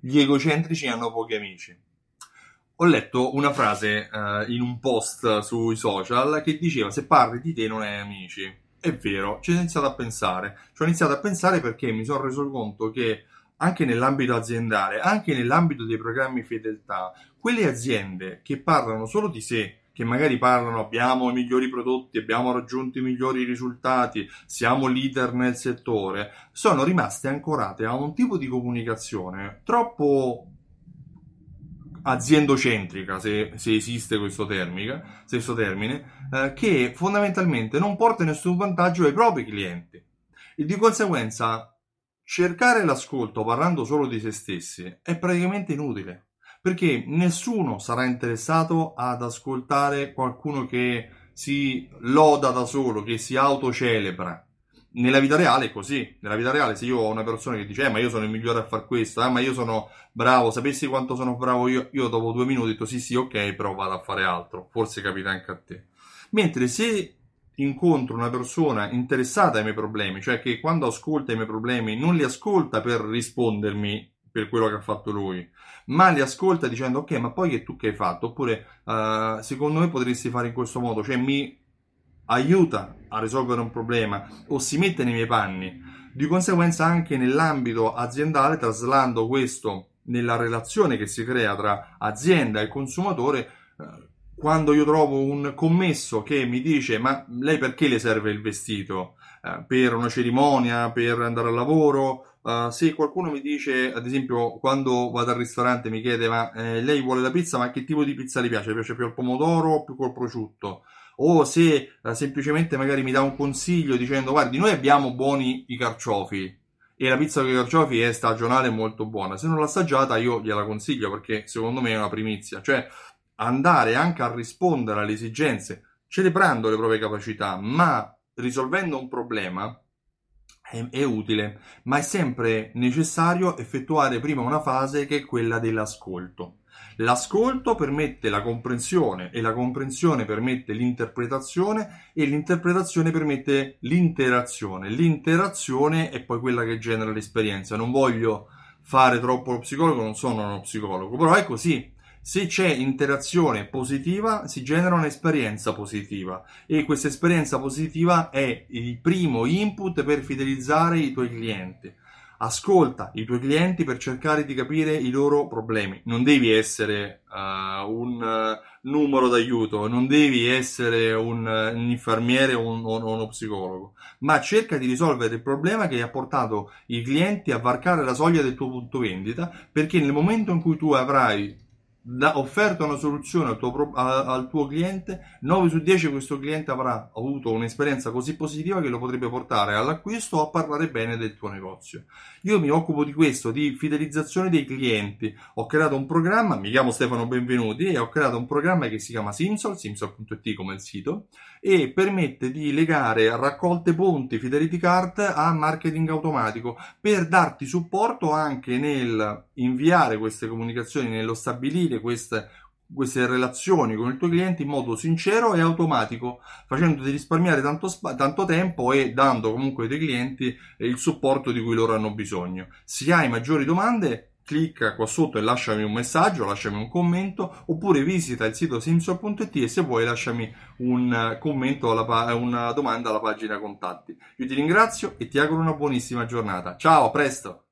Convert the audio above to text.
gli egocentrici hanno pochi amici. Ho letto una frase uh, in un post sui social che diceva se parli di te non hai amici. È vero, ci ho iniziato a pensare. Ci ho iniziato a pensare perché mi sono reso conto che anche nell'ambito aziendale, anche nell'ambito dei programmi fedeltà, quelle aziende che parlano solo di sé, che magari parlano abbiamo i migliori prodotti, abbiamo raggiunto i migliori risultati, siamo leader nel settore, sono rimaste ancorate a un tipo di comunicazione troppo aziendocentrica, se, se esiste questo termine, questo termine eh, che fondamentalmente non porta nessun vantaggio ai propri clienti. E di conseguenza cercare l'ascolto parlando solo di se stessi è praticamente inutile perché nessuno sarà interessato ad ascoltare qualcuno che si loda da solo, che si autocelebra. Nella vita reale è così. Nella vita reale, se io ho una persona che dice, eh, ma io sono il migliore a fare questo, eh, ma io sono bravo, sapessi quanto sono bravo io, io dopo due minuti ho detto, sì, sì, ok, però vado a fare altro. Forse capita anche a te. Mentre se incontro una persona interessata ai miei problemi, cioè che quando ascolta i miei problemi non li ascolta per rispondermi per quello che ha fatto lui, ma li ascolta dicendo ok, ma poi che tu che hai fatto? Oppure uh, secondo me potresti fare in questo modo, cioè mi aiuta a risolvere un problema o si mette nei miei panni. Di conseguenza anche nell'ambito aziendale, traslando questo nella relazione che si crea tra azienda e consumatore, uh, quando io trovo un commesso che mi dice ma lei perché le serve il vestito? Uh, per una cerimonia, per andare al lavoro? Uh, se qualcuno mi dice, ad esempio, quando vado al ristorante mi chiede ma eh, lei vuole la pizza, ma che tipo di pizza le piace? Le piace più al pomodoro o più col prosciutto? O se uh, semplicemente magari mi dà un consiglio dicendo guardi, noi abbiamo buoni i carciofi e la pizza con i carciofi è stagionale e molto buona. Se non l'ha assaggiata io gliela consiglio perché secondo me è una primizia. Cioè andare anche a rispondere alle esigenze celebrando le proprie capacità, ma risolvendo un problema è, è utile, ma è sempre necessario effettuare prima una fase che è quella dell'ascolto. L'ascolto permette la comprensione e la comprensione permette l'interpretazione e l'interpretazione permette l'interazione. L'interazione è poi quella che genera l'esperienza. Non voglio fare troppo lo psicologo, non sono uno psicologo, però è così. Se c'è interazione positiva, si genera un'esperienza positiva e questa esperienza positiva è il primo input per fidelizzare i tuoi clienti. Ascolta i tuoi clienti per cercare di capire i loro problemi. Non devi essere uh, un uh, numero d'aiuto, non devi essere un, uh, un infermiere o, un, o uno psicologo, ma cerca di risolvere il problema che ha portato i clienti a varcare la soglia del tuo punto vendita, perché nel momento in cui tu avrai da, offerta una soluzione al tuo, al tuo, cliente, 9 su 10 questo cliente avrà avuto un'esperienza così positiva che lo potrebbe portare all'acquisto o a parlare bene del tuo negozio. Io mi occupo di questo, di fidelizzazione dei clienti. Ho creato un programma, mi chiamo Stefano Benvenuti e ho creato un programma che si chiama Simsol, simsol.it come il sito, e permette di legare raccolte ponti Fidelity Card a marketing automatico per darti supporto anche nel inviare queste comunicazioni, nello stabilire queste, queste relazioni con il tuo cliente in modo sincero e automatico, facendoti risparmiare tanto, tanto, tempo e dando comunque ai tuoi clienti il supporto di cui loro hanno bisogno. Se hai maggiori domande, clicca qua sotto e lasciami un messaggio, lasciami un commento, oppure visita il sito simsol.it e se vuoi lasciami un commento, alla, una domanda alla pagina contatti. Io ti ringrazio e ti auguro una buonissima giornata. Ciao, a presto!